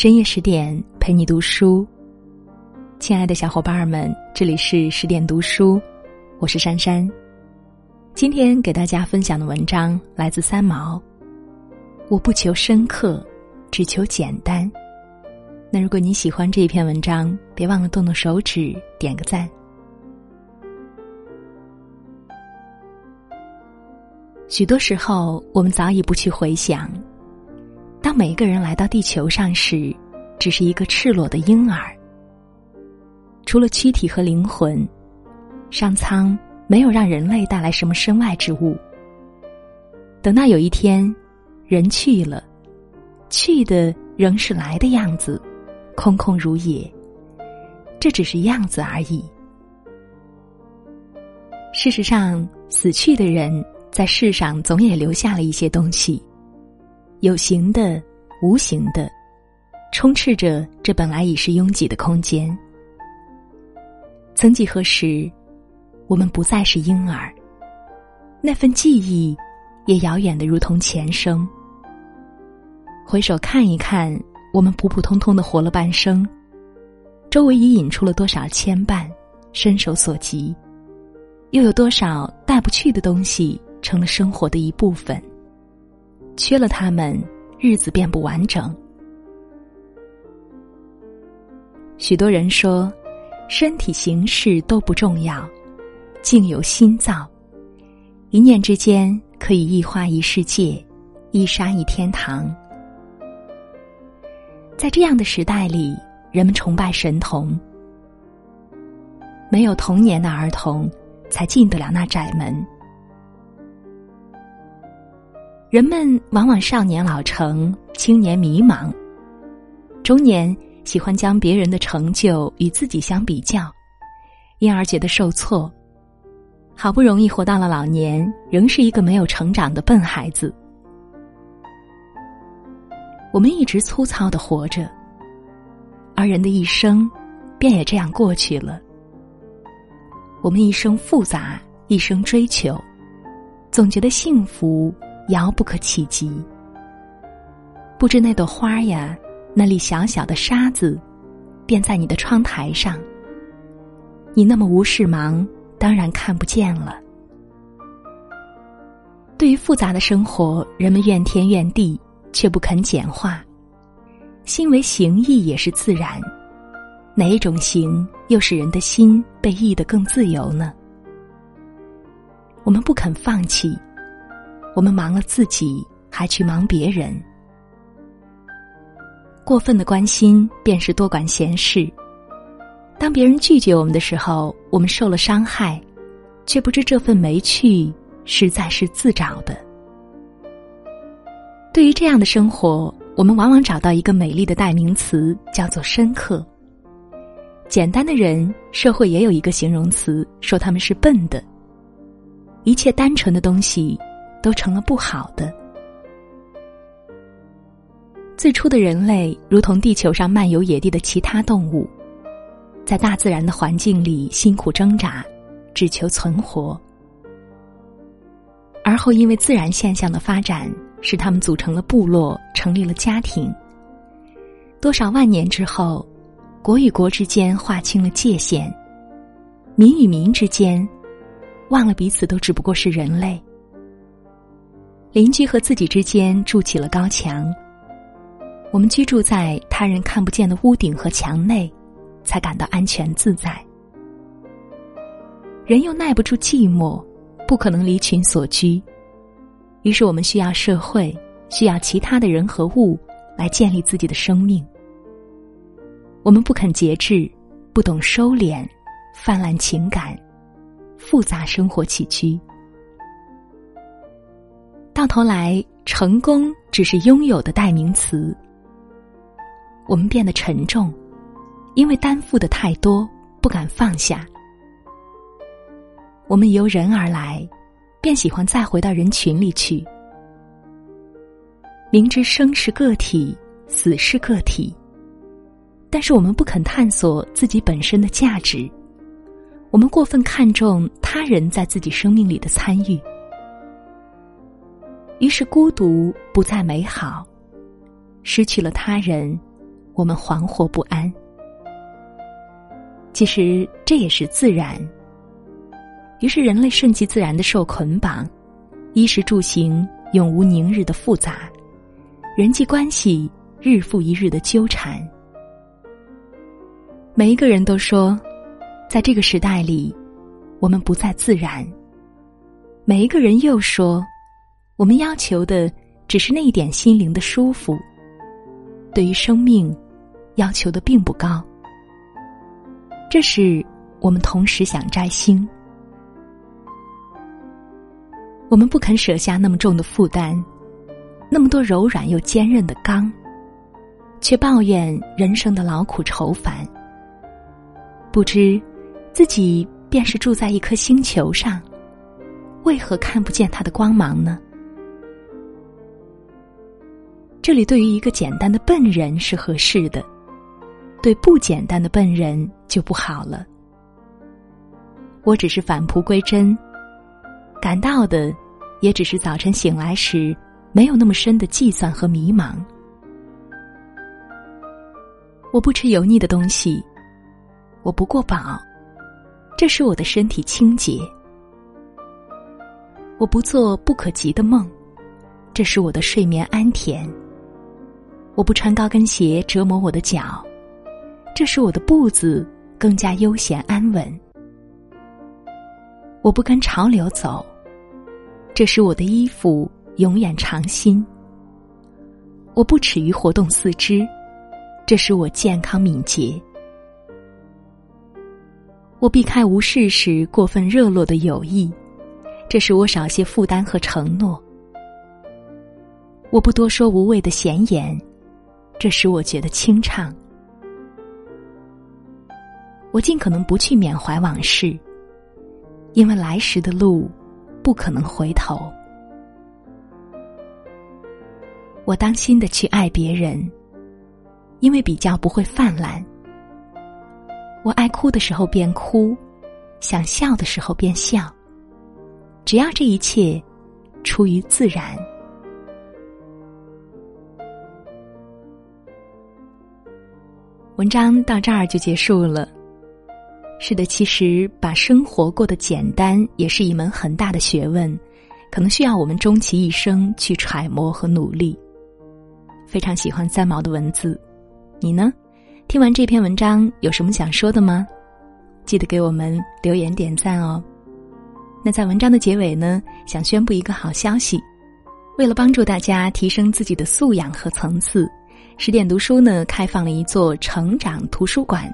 深夜十点陪你读书，亲爱的小伙伴们，这里是十点读书，我是珊珊。今天给大家分享的文章来自三毛。我不求深刻，只求简单。那如果你喜欢这一篇文章，别忘了动动手指点个赞。许多时候，我们早已不去回想。当每一个人来到地球上时，只是一个赤裸的婴儿。除了躯体和灵魂，上苍没有让人类带来什么身外之物。等到有一天，人去了，去的仍是来的样子，空空如也。这只是样子而已。事实上，死去的人在世上总也留下了一些东西。有形的，无形的，充斥着这本来已是拥挤的空间。曾几何时，我们不再是婴儿，那份记忆也遥远的如同前生。回首看一看，我们普普通通的活了半生，周围已引出了多少牵绊，伸手所及，又有多少带不去的东西，成了生活的一部分。缺了他们，日子便不完整。许多人说，身体形式都不重要，境由心造。一念之间，可以一花一世界，一沙一天堂。在这样的时代里，人们崇拜神童。没有童年的儿童，才进得了那窄门。人们往往少年老成，青年迷茫，中年喜欢将别人的成就与自己相比较，因而觉得受挫。好不容易活到了老年，仍是一个没有成长的笨孩子。我们一直粗糙的活着，而人的一生便也这样过去了。我们一生复杂，一生追求，总觉得幸福。遥不可企及。不知那朵花呀，那粒小小的沙子，便在你的窗台上。你那么无事忙，当然看不见了。对于复杂的生活，人们怨天怨地，却不肯简化。心为形意也是自然，哪一种形又使人的心被易得更自由呢？我们不肯放弃。我们忙了自己，还去忙别人。过分的关心便是多管闲事。当别人拒绝我们的时候，我们受了伤害，却不知这份没趣实在是自找的。对于这样的生活，我们往往找到一个美丽的代名词，叫做深刻。简单的人，社会也有一个形容词，说他们是笨的。一切单纯的东西。都成了不好的。最初的人类如同地球上漫游野地的其他动物，在大自然的环境里辛苦挣扎，只求存活。而后因为自然现象的发展，使他们组成了部落，成立了家庭。多少万年之后，国与国之间划清了界限，民与民之间，忘了彼此都只不过是人类。邻居和自己之间筑起了高墙。我们居住在他人看不见的屋顶和墙内，才感到安全自在。人又耐不住寂寞，不可能离群所居，于是我们需要社会，需要其他的人和物来建立自己的生命。我们不肯节制，不懂收敛，泛滥情感，复杂生活起居。到头来，成功只是拥有的代名词。我们变得沉重，因为担负的太多，不敢放下。我们由人而来，便喜欢再回到人群里去。明知生是个体，死是个体，但是我们不肯探索自己本身的价值。我们过分看重他人在自己生命里的参与。于是，孤独不再美好，失去了他人，我们惶惑不安。其实这也是自然。于是人类顺其自然的受捆绑，衣食住行永无宁日的复杂，人际关系日复一日的纠缠。每一个人都说，在这个时代里，我们不再自然。每一个人又说，我们要求的只是那一点心灵的舒服，对于生命要求的并不高。这是，我们同时想摘星。我们不肯舍下那么重的负担，那么多柔软又坚韧的钢，却抱怨人生的劳苦愁烦。不知自己便是住在一颗星球上，为何看不见它的光芒呢？这里对于一个简单的笨人是合适的，对不简单的笨人就不好了。我只是返璞归真。感到的，也只是早晨醒来时没有那么深的计算和迷茫。我不吃油腻的东西，我不过饱，这使我的身体清洁。我不做不可及的梦，这使我的睡眠安甜。我不穿高跟鞋折磨我的脚，这使我的步子更加悠闲安稳。我不跟潮流走，这使我的衣服永远长新。我不耻于活动四肢，这使我健康敏捷。我避开无事时过分热络的友谊，这使我少些负担和承诺。我不多说无谓的闲言，这使我觉得清畅。我尽可能不去缅怀往事。因为来时的路，不可能回头。我当心的去爱别人，因为比较不会泛滥。我爱哭的时候便哭，想笑的时候便笑。只要这一切出于自然。文章到这儿就结束了。是的，其实把生活过得简单也是一门很大的学问，可能需要我们终其一生去揣摩和努力。非常喜欢三毛的文字，你呢？听完这篇文章有什么想说的吗？记得给我们留言点赞哦。那在文章的结尾呢，想宣布一个好消息：为了帮助大家提升自己的素养和层次，十点读书呢开放了一座成长图书馆。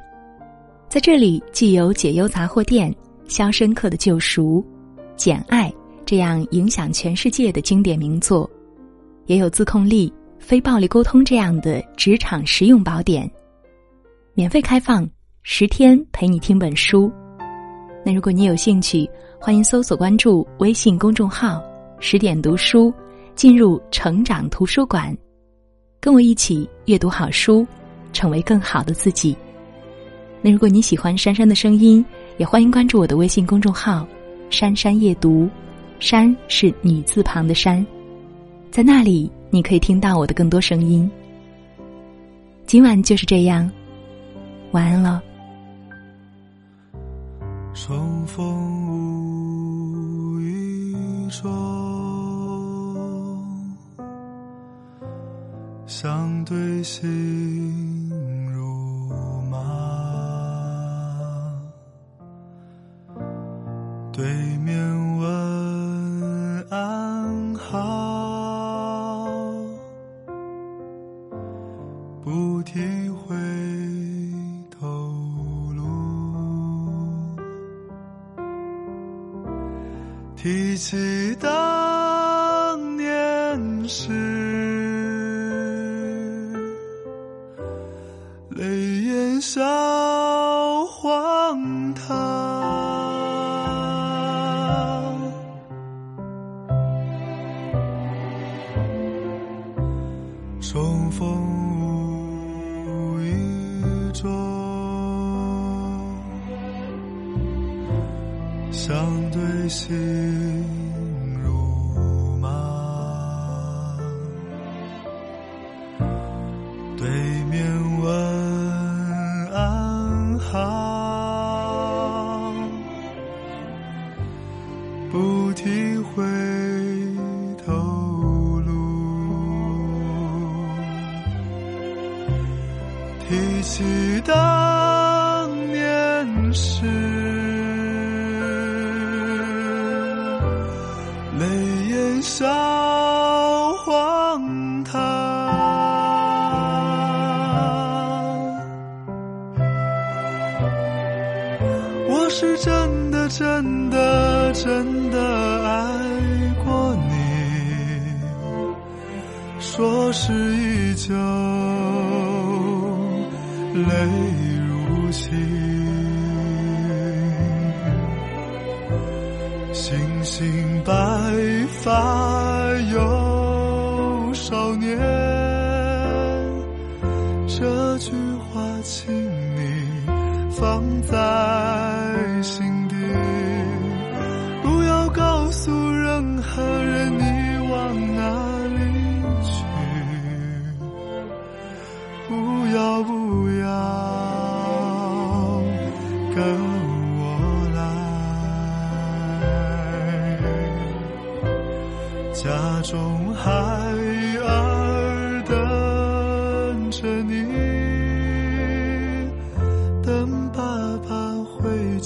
在这里，既有解忧杂货店、《肖申克的救赎》、《简爱》这样影响全世界的经典名作，也有自控力、非暴力沟通这样的职场实用宝典，免费开放十天陪你听本书。那如果你有兴趣，欢迎搜索关注微信公众号“十点读书”，进入成长图书馆，跟我一起阅读好书，成为更好的自己。那如果你喜欢珊珊的声音，也欢迎关注我的微信公众号“珊珊夜读”，珊是女字旁的珊，在那里你可以听到我的更多声音。今晚就是这样，晚安了。双风无意中，相对心如麻。对面相对心如麻对面问安好不提回头路。提起当年事。真的真的爱过你，说是依旧，泪如倾，星星白发。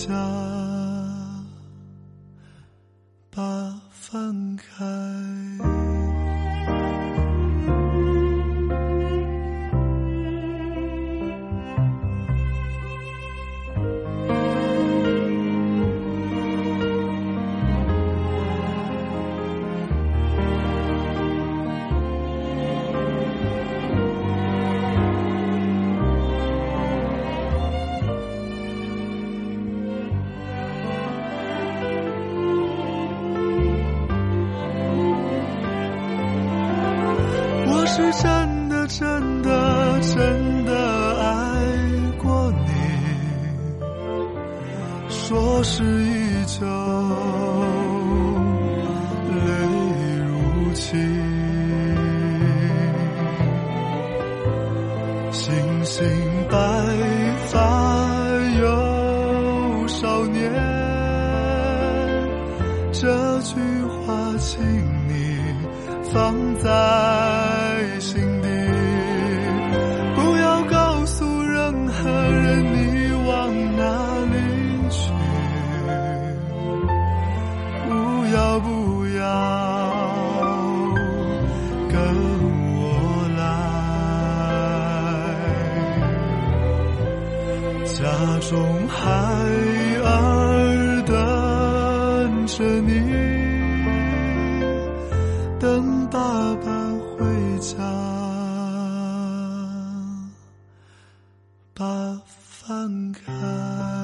家把饭开中孩儿等着你等爸爸回家把饭开。